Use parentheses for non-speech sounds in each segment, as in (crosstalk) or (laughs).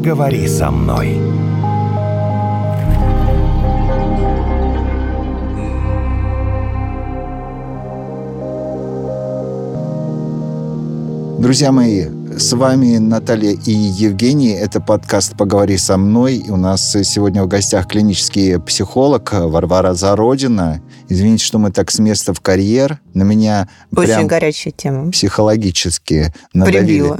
поговори со мной. Друзья мои, с вами Наталья и Евгений. Это подкаст «Поговори со мной». И у нас сегодня в гостях клинический психолог Варвара Зародина. Извините, что мы так с места в карьер. На меня Очень прям горячая тема. психологически надавили.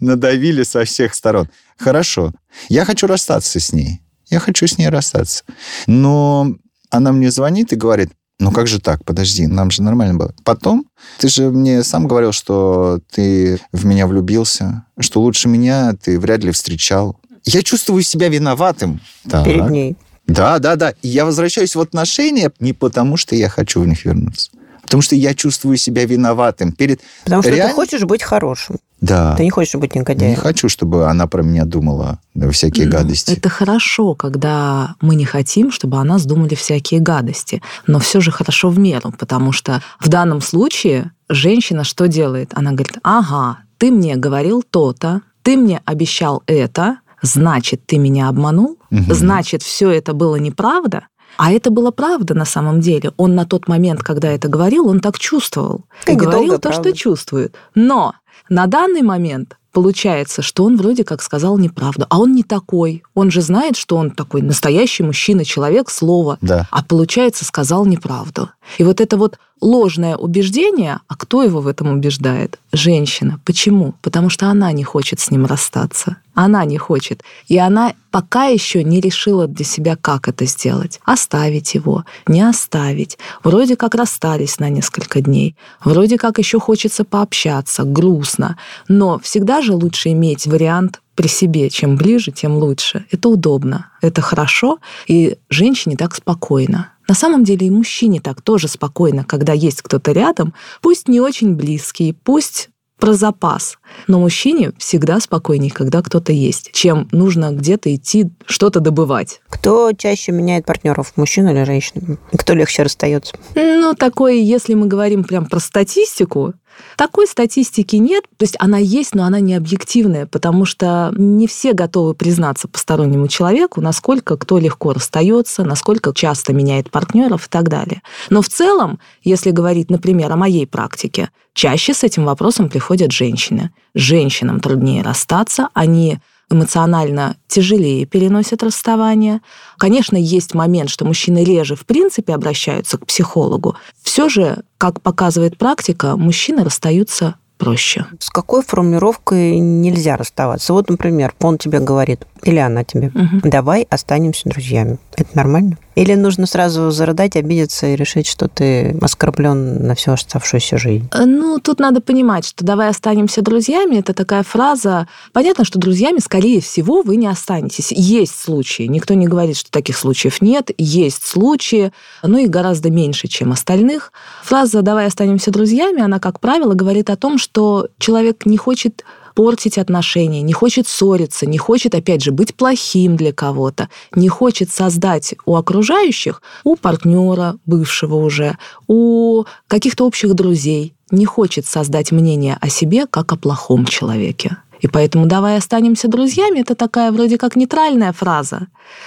(laughs) Надавили со всех сторон. Хорошо. Я хочу расстаться с ней. Я хочу с ней расстаться. Но она мне звонит и говорит, ну как же так, подожди, нам же нормально было. Потом, ты же мне сам говорил, что ты в меня влюбился, что лучше меня ты вряд ли встречал. Я чувствую себя виноватым. Так. Перед ней. Да, да, да. И я возвращаюсь в отношения не потому, что я хочу в них вернуться. а Потому что я чувствую себя виноватым перед... Потому что Реально? ты хочешь быть хорошим. Да. Ты не хочешь быть Не негодяем. хочу, чтобы она про меня думала да, всякие Ну, гадости. Это хорошо, когда мы не хотим, чтобы о нас думали всякие гадости. Но все же хорошо в меру, потому что в данном случае женщина что делает? Она говорит, ага, ты мне говорил то-то, ты мне обещал это, значит, ты меня обманул, Мгм. значит, все это было неправда. А это было правда на самом деле. Он на тот момент, когда это говорил, он так чувствовал. И И говорил то, правда. что чувствует. Но на данный момент получается, что он вроде как сказал неправду. А он не такой. Он же знает, что он такой настоящий мужчина, человек, слово. Да. А получается, сказал неправду. И вот это вот ложное убеждение, а кто его в этом убеждает? Женщина. Почему? Потому что она не хочет с ним расстаться. Она не хочет. И она пока еще не решила для себя, как это сделать. Оставить его, не оставить. Вроде как расстались на несколько дней. Вроде как еще хочется пообщаться, грустно. Но всегда же лучше иметь вариант при себе. Чем ближе, тем лучше. Это удобно, это хорошо, и женщине так спокойно. На самом деле и мужчине так тоже спокойно, когда есть кто-то рядом, пусть не очень близкий, пусть про запас. Но мужчине всегда спокойнее, когда кто-то есть, чем нужно где-то идти что-то добывать. Кто чаще меняет партнеров, мужчина или женщина? Кто легче расстается? Ну, такое, если мы говорим прям про статистику, такой статистики нет. То есть она есть, но она не объективная, потому что не все готовы признаться постороннему человеку, насколько кто легко расстается, насколько часто меняет партнеров и так далее. Но в целом, если говорить, например, о моей практике, чаще с этим вопросом приходят женщины. Женщинам труднее расстаться, они эмоционально тяжелее переносят расставание. Конечно, есть момент, что мужчины реже в принципе обращаются к психологу. Все же, как показывает практика, мужчины расстаются проще. С какой формулировкой нельзя расставаться? Вот, например, он тебе говорит, или она тебе, Мгм. давай останемся друзьями. Это нормально? Или нужно сразу зарыдать, обидеться и решить, что ты оскорблен на всю оставшуюся жизнь? Э, Ну, тут надо понимать, что «давай останемся друзьями» — это такая фраза. Понятно, что друзьями, скорее всего, вы не останетесь. Есть случаи. Никто не говорит, что таких случаев нет. Есть случаи, но их гораздо меньше, чем остальных. Фраза «давай останемся друзьями», она, как правило, говорит о том, что человек не хочет портить отношения, не хочет ссориться, не хочет, опять же, быть плохим для кого-то, не хочет создать у окружающих, у партнера бывшего уже, у каких-то общих друзей, не хочет создать мнение о себе как о плохом человеке. И поэтому «давай останемся друзьями» — это такая вроде как нейтральная фраза,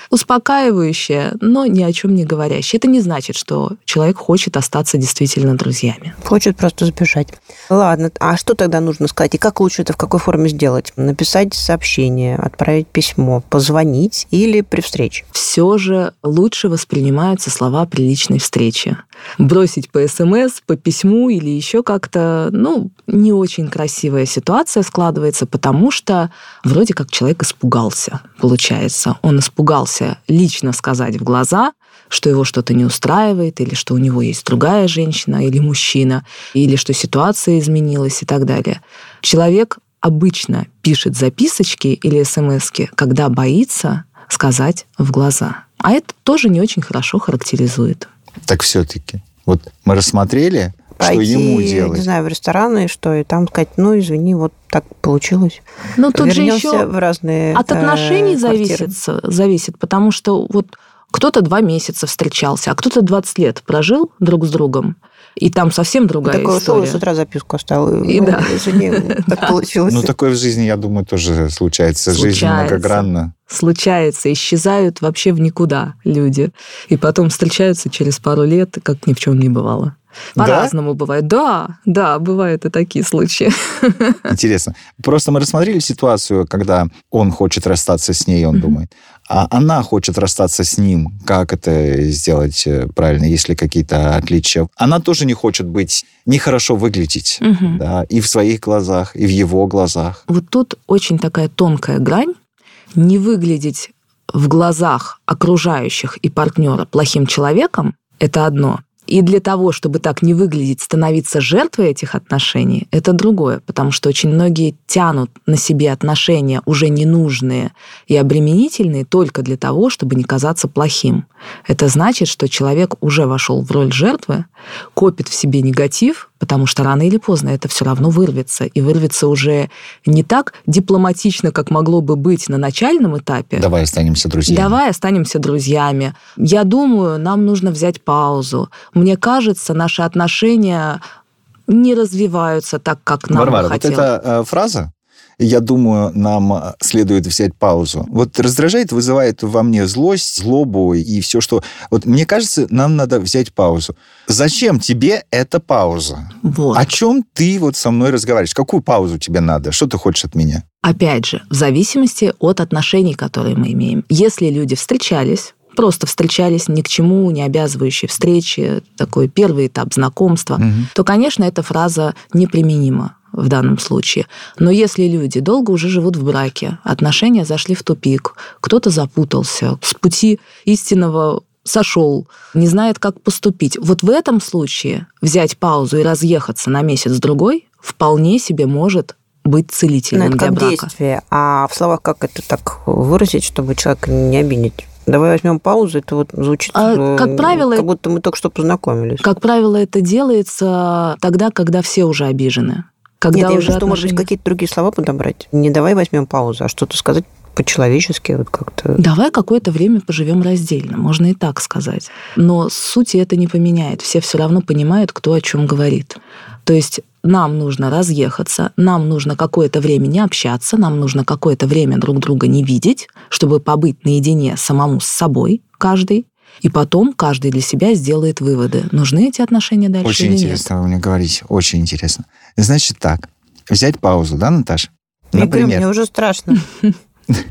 успокаивающая, но ни о чем не говорящая. Это не значит, что человек хочет остаться действительно друзьями. Хочет просто сбежать. Ладно, а что тогда нужно сказать? И как лучше это в какой форме сделать? Написать сообщение, отправить письмо, позвонить или при встрече? все же лучше воспринимаются слова при личной встрече. Бросить по СМС, по письму или еще как-то, ну, не очень красивая ситуация складывается, потому что вроде как человек испугался, получается. Он испугался лично сказать в глаза, что его что-то не устраивает, или что у него есть другая женщина или мужчина, или что ситуация изменилась и так далее. Человек обычно пишет записочки или смски, когда боится сказать в глаза. А это тоже не очень хорошо характеризует. Так все-таки. Вот мы рассмотрели, что Пойти, ему не делать. знаю, в ресторан и что, и там сказать, ну, извини, вот так получилось. Но тут же Вернемся еще в разные от э, отношений квартиры. зависит, зависит, потому что вот кто-то два месяца встречался, а кто-то 20 лет прожил друг с другом. И там совсем другая Такое история. ушел и с утра записку оставил. И Ну, да. Извини, так (laughs) получилось. Ну, такое в жизни, я думаю, тоже случается. Жизнь многогранна. Случается, исчезают вообще в никуда люди. И потом встречаются через пару лет, как ни в чем не бывало. Да? По-разному бывает. Да, да, бывают и такие случаи. (laughs) Интересно. Просто мы рассмотрели ситуацию, когда он хочет расстаться с ней, он Мгм. думает, а она хочет расстаться с ним. Как это сделать э, правильно, есть ли какие-то отличия? Она тоже не хочет быть, нехорошо выглядеть. Мгм. Да, и в своих глазах, и в его глазах. Вот тут очень такая тонкая грань. Не выглядеть в глазах окружающих и партнера плохим человеком – это одно. И для того, чтобы так не выглядеть, становиться жертвой этих отношений, это другое, потому что очень многие тянут на себе отношения уже ненужные и обременительные только для того, чтобы не казаться плохим. Это значит, что человек уже вошел в роль жертвы, копит в себе негатив, потому что рано или поздно это все равно вырвется. И вырвется уже не так дипломатично, как могло бы быть на начальном этапе, Давай останемся друзьями. Давай останемся друзьями. Я думаю, нам нужно взять паузу. Мне кажется, наши отношения не развиваются так, как нам Варвара, бы вот хотелось. эта э, фраза, я думаю, нам э, следует взять паузу. Вот раздражает, вызывает во мне злость, злобу и все, что... Вот мне кажется, нам надо взять паузу. Зачем тебе эта пауза? Вот. О чем ты вот со мной разговариваешь? Какую паузу тебе надо? Что ты хочешь от меня? Опять же, в зависимости от отношений, которые мы имеем. Если люди встречались, просто встречались ни к чему не обязывающие встречи, такой первый этап знакомства, Мгм. то, конечно, эта фраза неприменима в данном случае. Но если люди долго уже живут в браке, отношения зашли в тупик, кто-то запутался, с пути истинного сошел, не знает, как поступить. Вот в этом случае взять паузу и разъехаться на месяц-другой вполне себе может быть Ну, целительным это для как брака. действие. А в словах как это так выразить, чтобы человека не обидеть? Давай возьмем паузу, это вот звучит, А, э, как правило, как будто мы только что познакомились. Как правило, это делается тогда, когда все уже обижены. Когда Нет, я уже имею в виду, может быть, какие-то другие слова подобрать. Не давай возьмем паузу, а что-то сказать по-человечески, вот как-то. Давай какое-то время поживем раздельно, можно и так сказать. Но сути это не поменяет. Все все равно понимают, кто о чем говорит. То есть нам нужно разъехаться, нам нужно какое-то время не общаться, нам нужно какое-то время друг друга не видеть, чтобы побыть наедине самому с собой каждый. И потом каждый для себя сделает выводы, нужны эти отношения дальше Очень или нет. интересно вы мне говорите. Очень интересно. Значит так, взять паузу, да, Наташа? Я говорю, мне Например, уже страшно. (laughs)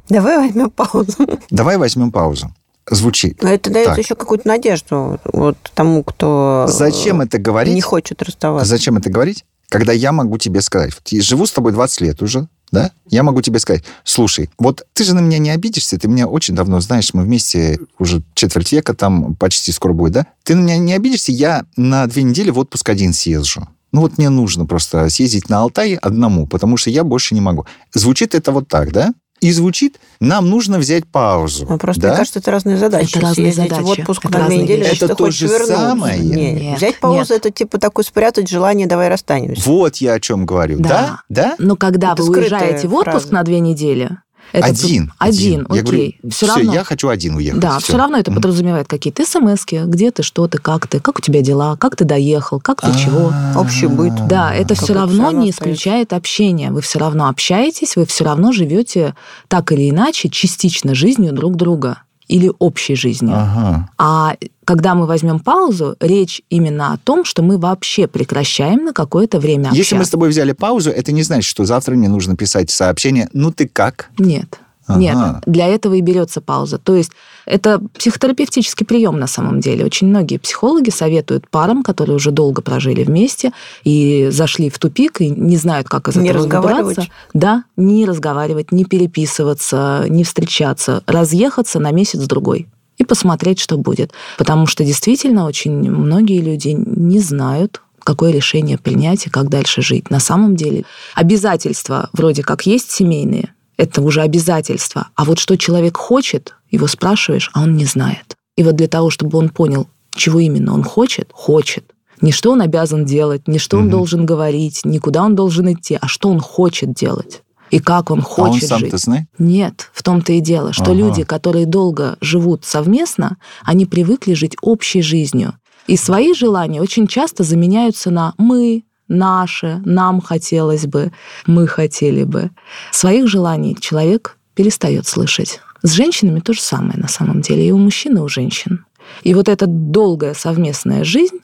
Давай возьмем паузу. давай возьмем паузу. Звучит. Но это дает Так. еще какую-то надежду вот тому, кто Зачем это говорить? не хочет расставаться. Зачем это говорить? Когда я могу тебе сказать, вот я живу с тобой 20 лет уже, да? Я могу тебе сказать, слушай, вот ты же на меня не обидишься, ты меня очень давно знаешь, мы вместе уже четверть века, там почти скоро будет, да? Ты на меня не обидишься, я на две недели в отпуск один съезжу. Ну вот мне нужно просто съездить на Алтай одному, потому что я больше не могу. Звучит это вот так, да? И звучит, нам нужно взять паузу. Ну, просто да? мне кажется, это разные задачи. Это разные Съездить в задачи, отпуск это на две недели, Это ты хочешь то же вернуться. самое. Не, Нет, Взять паузу, нет. это типа такой спрятать желание, давай расстанемся. Вот я о чем говорю. Да. Да? Да? Но когда Это вы уезжаете в отпуск фраза. на две недели, это один. Один, Я окей. говорю, все равно. я хочу один уехать. Да, всё. все равно это Мгм. подразумевает какие-то смс где ты, что ты, как ты, как у тебя дела, как ты доехал, как ты чего. Общий быт. Да, это все равно не исключает общение. Вы все равно общаетесь, вы все равно живете так или иначе частично жизнью друг друга или общей жизнью. Ага. А когда мы возьмем паузу, речь именно о том, что мы вообще прекращаем на какое-то время общаться. Если мы с тобой взяли паузу, это не значит, что завтра мне нужно писать сообщение «Ну ты как?». Нет. Ага. Нет, для этого и берется пауза. То есть это психотерапевтический прием на самом деле. Очень многие психологи советуют парам, которые уже долго прожили вместе и зашли в тупик и не знают, как из Не этого разговаривать? выбраться. Да, не разговаривать, не переписываться, не встречаться, разъехаться на месяц-другой и посмотреть, что будет. Потому что действительно очень многие люди не знают, какое решение принять и как дальше жить. На самом деле обязательства вроде как есть семейные, это уже обязательство. А вот что человек хочет, его спрашиваешь, а он не знает. И вот для того, чтобы он понял, чего именно он хочет, хочет. Не что он обязан делать, не что он Мгм. должен говорить, не куда он должен идти, а что он хочет делать. И как он А он хочет сам-то жить. знает? Нет, в том-то и дело, что Ага. люди, которые долго живут совместно, они привыкли жить общей жизнью. И свои желания очень часто заменяются на «мы», «наше», «нам хотелось бы», «мы хотели бы». Своих желаний человек перестает слышать. С женщинами то же самое на самом деле, и у мужчин, и у женщин. И вот эта долгая совместная жизнь,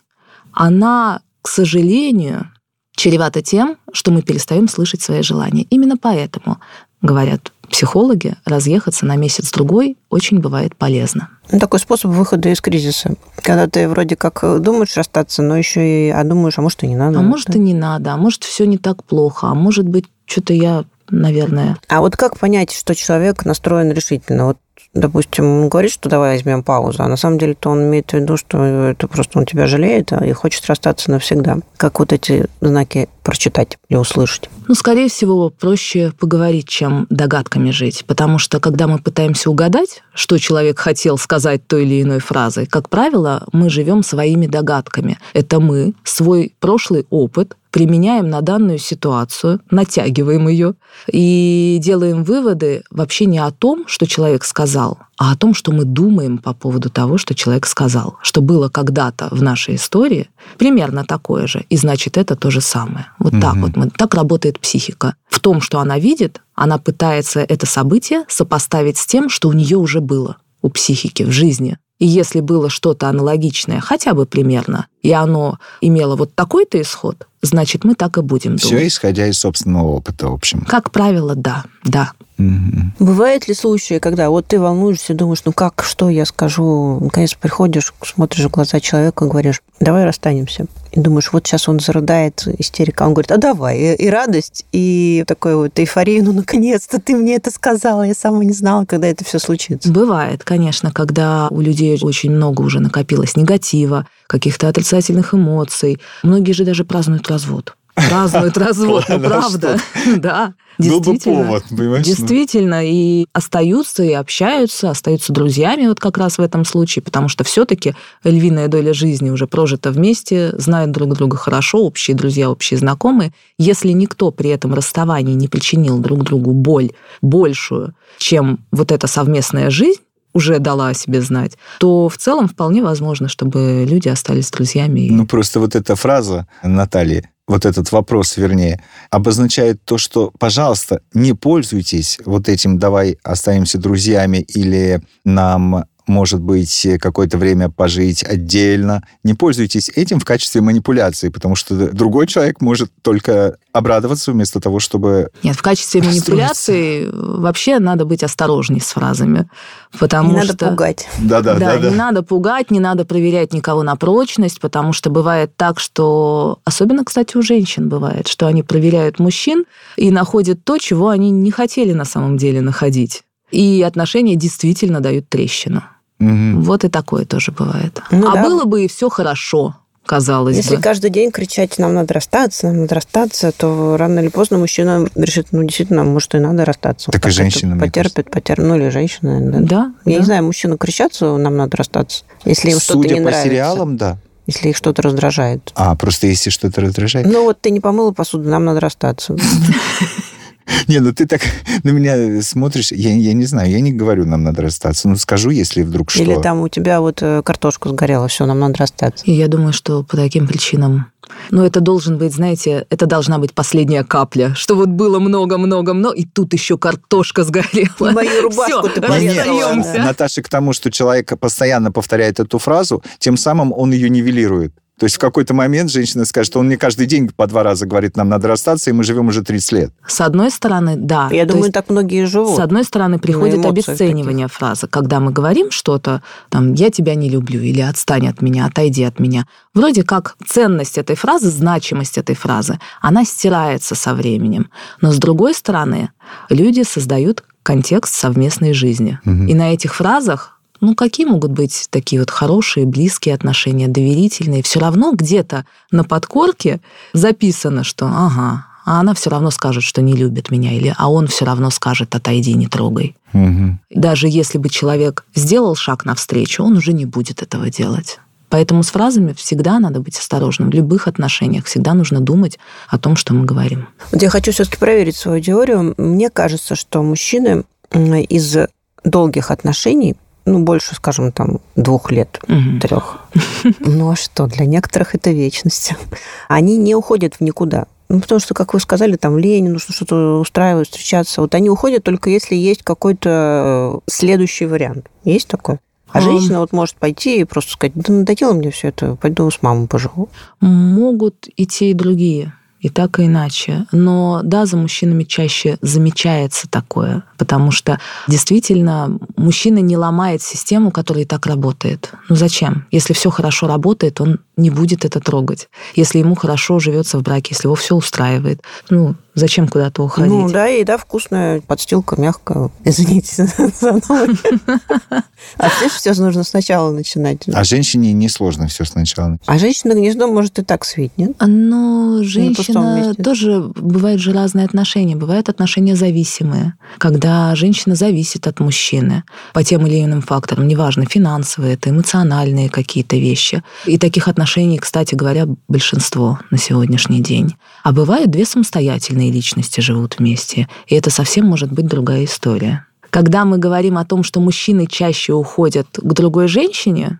она, к сожалению, чревата тем, что мы перестаем слышать свои желания. Именно поэтому, говорят психологи, разъехаться на месяц-другой очень бывает полезно. Ну, такой способ выхода из кризиса. Когда ты вроде как думаешь расстаться, но еще и а думаешь, а может и не надо. А может и не надо, а может все не так плохо, а может быть что-то я наверное. А вот как понять, что человек настроен решительно? Вот допустим, он говорит, что давай возьмем паузу, а на самом деле-то он имеет в виду, что это просто он тебя жалеет и хочет расстаться навсегда. Как вот эти знаки прочитать или услышать? Ну, скорее всего, проще поговорить, чем догадками жить. Потому что, когда мы пытаемся угадать, что человек хотел сказать той или иной фразой, как правило, мы живем своими догадками. Это мы свой прошлый опыт применяем на данную ситуацию, натягиваем ее и делаем выводы вообще не о том, что человек сказал, а о том, что мы думаем по поводу того, что человек сказал, что было когда-то в нашей истории, примерно такое же, и значит это то же самое. Вот угу. так вот мы, так работает психика. В том, что она видит, она пытается это событие сопоставить с тем, что у нее уже было у психики в жизни. И если было что-то аналогичное, хотя бы примерно, и оно имело вот такой-то исход, значит, мы так и будем Все думать. Все исходя из собственного опыта, в общем. Как правило, да, да. Угу. Бывают ли случаи, когда вот ты волнуешься, думаешь, ну как, что я скажу? Наконец приходишь, смотришь в глаза человека, говоришь, давай расстанемся. И думаешь, вот сейчас он зарыдает, истерика. Он говорит, а давай. И, и радость, и такой вот эйфория, ну наконец-то ты мне это сказала, я сама не знала, когда это все случится. Бывает, конечно, когда у людей очень много уже накопилось негатива, каких-то отрицательных эмоций. Многие же даже празднуют развод празднуют (laughs) развод, ну правда, (laughs) да. Бы повод, понимаешь? Ну. Действительно, и остаются, и общаются, остаются друзьями вот как раз в этом случае, потому что все-таки львиная доля жизни уже прожита вместе, знают друг друга хорошо, общие друзья, общие знакомые. Если никто при этом расставании не причинил друг другу боль большую, чем вот эта совместная жизнь, уже дала о себе знать, то в целом вполне возможно, чтобы люди остались друзьями. Ну, просто вот эта фраза Натальи, вот этот вопрос, вернее, обозначает то, что, пожалуйста, не пользуйтесь вот этим «давай останемся друзьями» или «нам может быть, какое-то время пожить отдельно. Не пользуйтесь этим в качестве манипуляции, потому что другой человек может только обрадоваться вместо того, чтобы... Нет, в качестве манипуляции вообще надо быть осторожней с фразами, потому не что... надо пугать. Да-да, да, да. Не надо пугать, не надо проверять никого на прочность, потому что бывает так, что... Особенно, кстати, у женщин бывает, что они проверяют мужчин и находят то, чего они не хотели на самом деле находить. И отношения действительно дают трещину. Угу. Вот и такое тоже бывает. Ну, а да. было бы и все хорошо, казалось Если бы. Если каждый день кричать, нам надо расстаться, нам надо расстаться, то рано или поздно мужчина решит, ну, действительно, может, и надо расстаться. Так и женщина. Потерпит, потерпит. Ну, или женщина. Да. да Я да. не знаю, мужчины кричатся, нам надо расстаться. Если им что-то не по нравится. сериалам, да. Если их что-то раздражает. А, просто если что-то раздражает. Ну, вот ты не помыла посуду, нам надо расстаться. (laughs) (laughs) Не, ну ты так (laughs) на меня смотришь, я, я не знаю, я не говорю, нам надо расстаться. Ну, скажу, если вдруг что. Или там у тебя вот э, картошка сгорела, все, нам надо расстаться. И я думаю, что по таким причинам но это должен быть, знаете, это должна быть последняя капля, что вот было много-много-много, и тут еще картошка сгорела. И мою рубашку Всё, ты порезала. расстаемся. Наташа к тому, что человек постоянно повторяет эту фразу, тем самым он ее нивелирует. То есть в какой-то момент женщина скажет, что он мне каждый день по два раза говорит, нам надо расстаться, и мы живем уже 30 лет. С одной стороны, да. Я То думаю, есть, так многие живут. С одной стороны, приходит обесценивание таких. фразы. Когда мы говорим что-то, там, я тебя не люблю, или отстань от меня, отойди от меня. Вроде как ценность этой фразы, значимость этой фразы, она стирается со временем. Но с другой стороны, люди создают контекст совместной жизни. Мгм. И на этих фразах ну, какие могут быть такие вот хорошие, близкие отношения, доверительные? Все равно где-то на подкорке записано, что ага, а она все равно скажет, что не любит меня, или а он все равно скажет, отойди, не трогай. Мгм. Даже если бы человек сделал шаг навстречу, он уже не будет этого делать. Поэтому с фразами всегда надо быть осторожным. В любых отношениях всегда нужно думать о том, что мы говорим. Вот я хочу все-таки проверить свою теорию. Мне кажется, что мужчины из долгих отношений ну, больше, скажем, там, двух лет, Мгм. трех. (laughs) Ну а что, для некоторых это вечность. Они не уходят в никуда. Ну, потому что, как вы сказали, там лень, нужно что-то устраивать, встречаться. Вот они уходят только если есть какой-то э, следующий вариант. Есть такое? А женщина вот может пойти и просто сказать, да надоело мне все это, пойду с мамой поживу. Могут и те, и другие. И так, и иначе. Но да, за мужчинами чаще замечается такое, потому что действительно мужчина не ломает систему, которая и так работает. Ну зачем? Если все хорошо работает, он не будет это трогать. Если ему хорошо живется в браке, если его все устраивает, ну зачем куда-то уходить? Ну да, еда вкусная, подстилка мягкая. (laughs) Извините за. А все все нужно сначала начинать. А женщине несложно все сначала. А женщина гнездо может и так свить, нет? Но женщина тоже бывают же разные отношения. Бывают отношения зависимые, когда женщина зависит от мужчины по тем или иным факторам, неважно, финансовые, это эмоциональные какие-то вещи. И таких отношений, кстати говоря, большинство на сегодняшний день. А бывают две самостоятельные личности живут вместе, и это совсем может быть другая история. Когда мы говорим о том, что мужчины чаще уходят к другой женщине,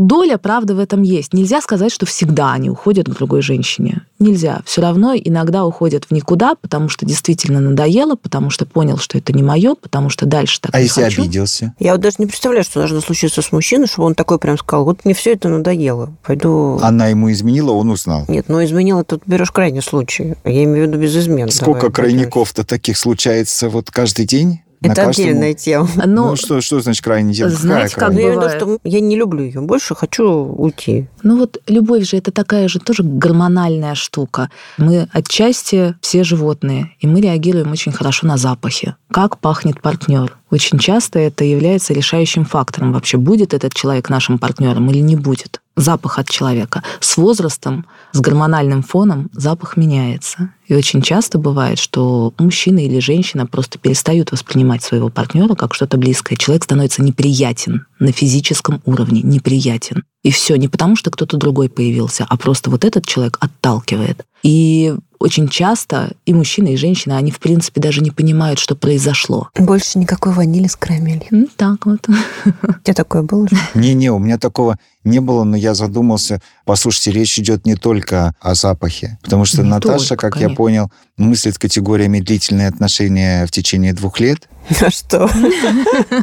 доля правды в этом есть. Нельзя сказать, что всегда они уходят к другой женщине. Нельзя. Все равно иногда уходят в никуда, потому что действительно надоело, потому что понял, что это не мое, потому что дальше так А не если хочу. обиделся? Я вот даже не представляю, что должно случиться с мужчиной, чтобы он такой прям сказал, вот мне все это надоело, пойду... Она ему изменила, он узнал. Нет, ну изменила, тут берешь крайний случай. Я имею в виду без измен. Сколько крайников-то таких случается вот каждый день? Это каждом- отдельная тема. (laughs) Но Ну, что, что значит крайний день? знаете, Какая как я крайняя? имею в виду, бывает. что я не люблю ее больше, хочу уйти. Ну вот любовь же это такая же тоже гормональная штука. Мы отчасти все животные, и мы реагируем очень хорошо на запахи. Как пахнет партнер. Очень часто это является решающим фактором. Вообще будет этот человек нашим партнером или не будет. Запах от человека. С возрастом, с гормональным фоном запах меняется. И очень часто бывает, что мужчина или женщина просто перестают воспринимать своего партнера как что-то близкое. Человек становится неприятен на физическом уровне, неприятен. И все не потому, что кто-то другой появился, а просто вот этот человек отталкивает. И очень часто и мужчина, и женщина, они, в принципе, даже не понимают, что произошло. Больше никакой ванили с карамелью. Ну, так вот. (laughs) У тебя такое было же? Не-не, у меня такого не было, но я задумался. Послушайте, речь идет не только о запахе, потому что Не Наташа, только, как я конечно. понял, мыслит категориями длительные отношения в течение двух лет, (laughs) А что?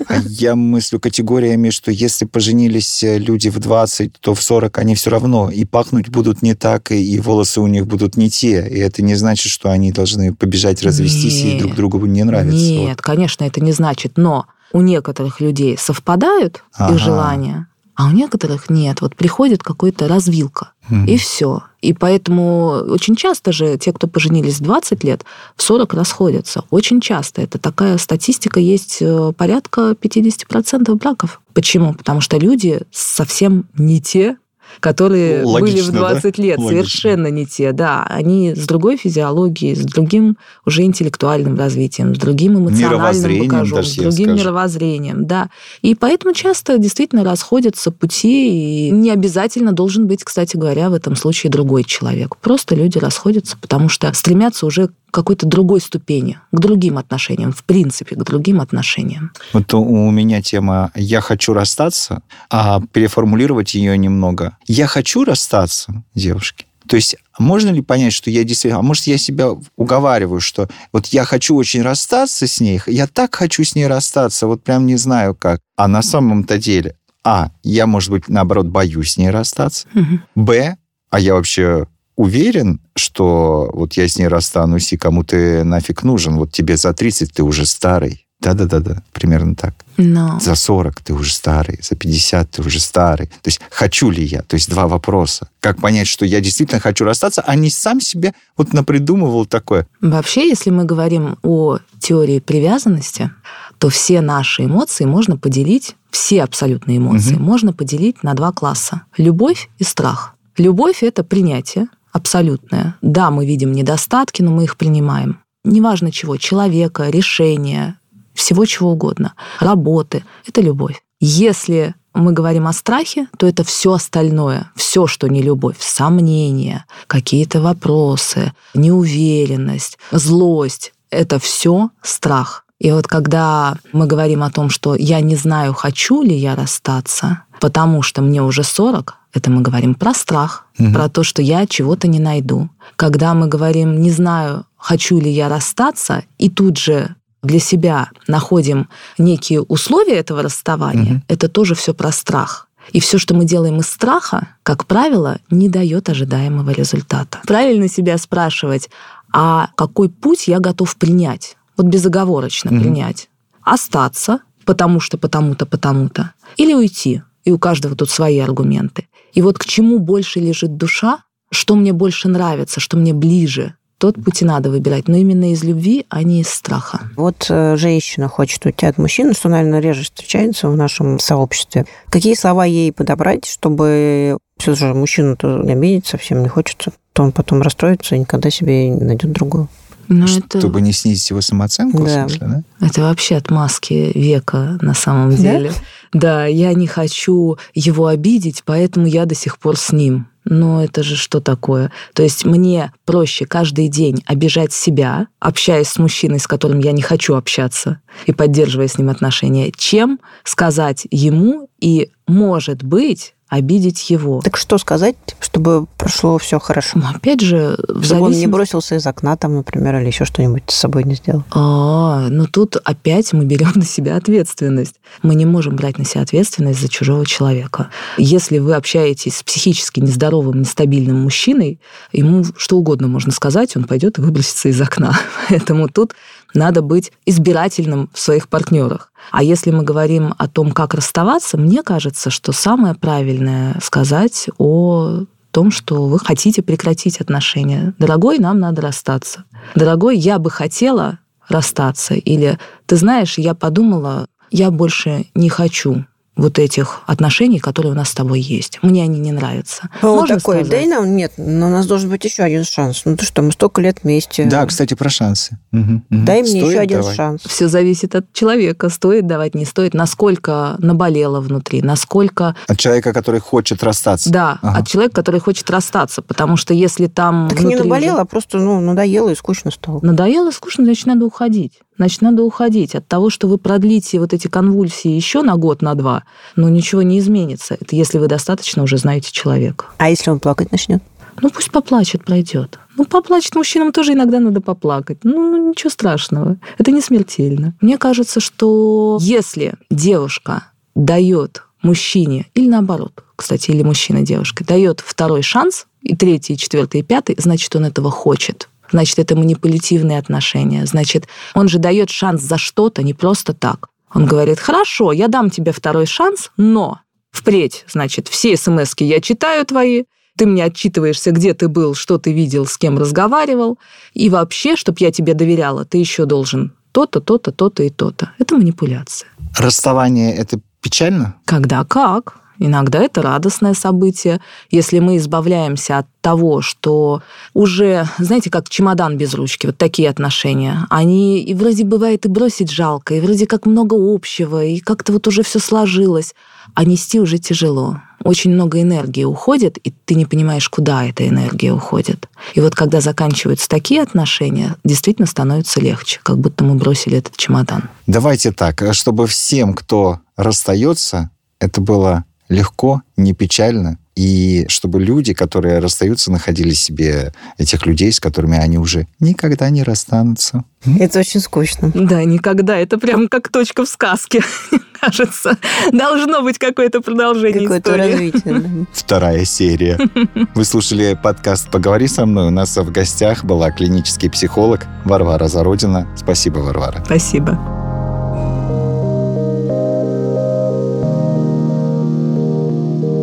а я мыслю категориями, что если поженились э, люди в 20, то в 40 они все равно и пахнуть будут не так, и, и волосы у них будут не те. И это не значит, что они должны побежать развестись и Нет. друг другу не нравится. Нет, конечно, это не значит. Но у некоторых людей совпадают Ага. их желания, а у некоторых нет. Вот приходит какой-то развилка, Мгм. и все. И поэтому очень часто же те, кто поженились в 20 лет, в 40 расходятся. Очень часто. Это такая статистика есть э, порядка 50% браков. Почему? Потому что люди совсем не те, которые были в Логично, да? 20 лет. Логично. Совершенно не те, да. Они с другой физиологией, с другим уже интеллектуальным развитием, с другим эмоциональным багажом, с другим мировоззрением, да. И поэтому часто действительно расходятся пути, и не обязательно должен быть, кстати говоря, в этом случае другой человек. Просто люди расходятся, потому что стремятся уже какой-то другой ступени, к другим отношениям, в принципе, к другим отношениям. Вот у- меня тема «я хочу расстаться», а переформулировать ее немного. «Я хочу расстаться, девушки». То есть можно ли понять, что я действительно... А может, я себя уговариваю, что вот я хочу очень расстаться с ней, я так хочу с ней расстаться, вот прям не знаю как. А на самом-то деле, а, я, может быть, наоборот, боюсь с ней расстаться. Б, а я вообще уверен, что вот я с ней расстанусь, и кому ты нафиг нужен. Вот тебе за 30 ты уже старый. Да-да-да-да, примерно так. Но За 40 ты уже старый, за 50 ты уже старый. То есть хочу ли я? То есть два вопроса. Как понять, что я действительно хочу расстаться, а не сам себе вот напридумывал такое. Вообще, если мы говорим о теории привязанности, то все наши эмоции можно поделить, все абсолютные эмоции, Мгм. можно поделить на два класса. Любовь и страх. Любовь — это принятие абсолютное. Да, мы видим недостатки, но мы их принимаем. Неважно чего, человека, решения, всего чего угодно, работы — это любовь. Если мы говорим о страхе, то это все остальное, все, что не любовь, сомнения, какие-то вопросы, неуверенность, злость, это все страх. И вот когда мы говорим о том, что я не знаю, хочу ли я расстаться, потому что мне уже 40, это мы говорим про страх, угу. про то, что я чего-то не найду. Когда мы говорим не знаю, хочу ли я расстаться, и тут же для себя находим некие условия этого расставания, угу. это тоже все про страх. И все, что мы делаем из страха, как правило, не дает ожидаемого результата. Правильно себя спрашивать, а какой путь я готов принять? Вот безоговорочно угу. принять. Остаться, потому что потому-то, потому-то. Или уйти. И у каждого тут свои аргументы. И вот к чему больше лежит душа, что мне больше нравится, что мне ближе, тот путь и надо выбирать, но именно из любви, а не из страха. Вот э, женщина хочет уйти от мужчины, что, наверное, реже встречается в нашем сообществе. Какие слова ей подобрать, чтобы все же мужчину-то обидеть совсем не хочется, то он потом расстроится и никогда себе не найдет другую. Но ну, Чтобы это... не снизить его самооценку, да. в смысле, да? Это вообще отмазки века на самом деле. Да? да, я не хочу его обидеть, поэтому я до сих пор с ним. Но это же что такое? То есть мне проще каждый день обижать себя, общаясь с мужчиной, с которым я не хочу общаться, и поддерживая с ним отношения, чем сказать ему и, может быть, обидеть его. Так что сказать, чтобы прошло все хорошо? Ну, опять же, в чтобы зависимости... он не бросился из окна, там, например, или еще что-нибудь с собой не сделал. А, ну тут опять мы берем (laughs) на себя ответственность. Мы не можем брать на себя ответственность за чужого человека. Если вы общаетесь с психически нездоровым, нестабильным мужчиной, ему что угодно можно сказать, он пойдет и выбросится из окна. (laughs) Поэтому тут надо быть избирательным в своих партнерах. А если мы говорим о том, как расставаться, мне кажется, что самое правильное сказать о том, что вы хотите прекратить отношения. Дорогой, нам надо расстаться. Дорогой, я бы хотела расстаться. Или, ты знаешь, я подумала, я больше не хочу вот этих отношений, которые у нас с тобой есть. Мне они не нравятся. А Можно такой, сказать? да и нам нет, но у нас должен быть еще один шанс. Ну то что, мы столько лет вместе. Да, кстати, про шансы. Угу, Дай мне еще один давать? шанс. Все зависит от человека, стоит давать, не стоит, насколько наболело внутри, насколько... От человека, который хочет расстаться. Да, ага. от человека, который хочет расстаться, потому что если там... Так не наболело, уже... а просто ну, надоело и скучно стало. Надоело и скучно, значит, надо уходить значит, надо уходить. От того, что вы продлите вот эти конвульсии еще на год, на два, но ничего не изменится. Это если вы достаточно уже знаете человека. А если он плакать начнет? Ну, пусть поплачет, пройдет. Ну, поплачет мужчинам тоже иногда надо поплакать. Ну, ничего страшного. Это не смертельно. Мне кажется, что если девушка дает мужчине, или наоборот, кстати, или мужчина девушке, дает второй шанс, и третий, и четвертый, и пятый, значит, он этого хочет значит, это манипулятивные отношения. Значит, он же дает шанс за что-то, не просто так. Он говорит, хорошо, я дам тебе второй шанс, но впредь, значит, все смс я читаю твои, ты мне отчитываешься, где ты был, что ты видел, с кем разговаривал, и вообще, чтобы я тебе доверяла, ты еще должен то-то, то-то, то-то и то-то. Это манипуляция. Расставание – это печально? Когда как. Иногда это радостное событие, если мы избавляемся от того, что уже, знаете, как чемодан без ручки, вот такие отношения, они и вроде бывает и бросить жалко, и вроде как много общего, и как-то вот уже все сложилось, а нести уже тяжело. Очень много энергии уходит, и ты не понимаешь, куда эта энергия уходит. И вот когда заканчиваются такие отношения, действительно становится легче, как будто мы бросили этот чемодан. Давайте так, чтобы всем, кто расстается, это было легко, не печально, и чтобы люди, которые расстаются, находили себе этих людей, с которыми они уже никогда не расстанутся. Это очень скучно. Да, никогда. Это прям как точка в сказке, (laughs) кажется. Должно быть какое-то продолжение Какое-то истории. развитие. (laughs) Вторая серия. (laughs) Вы слушали подкаст «Поговори со мной». У нас в гостях была клинический психолог Варвара Зародина. Спасибо, Варвара. Спасибо.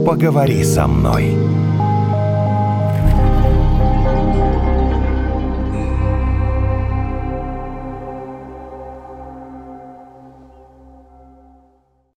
Поговори со мной.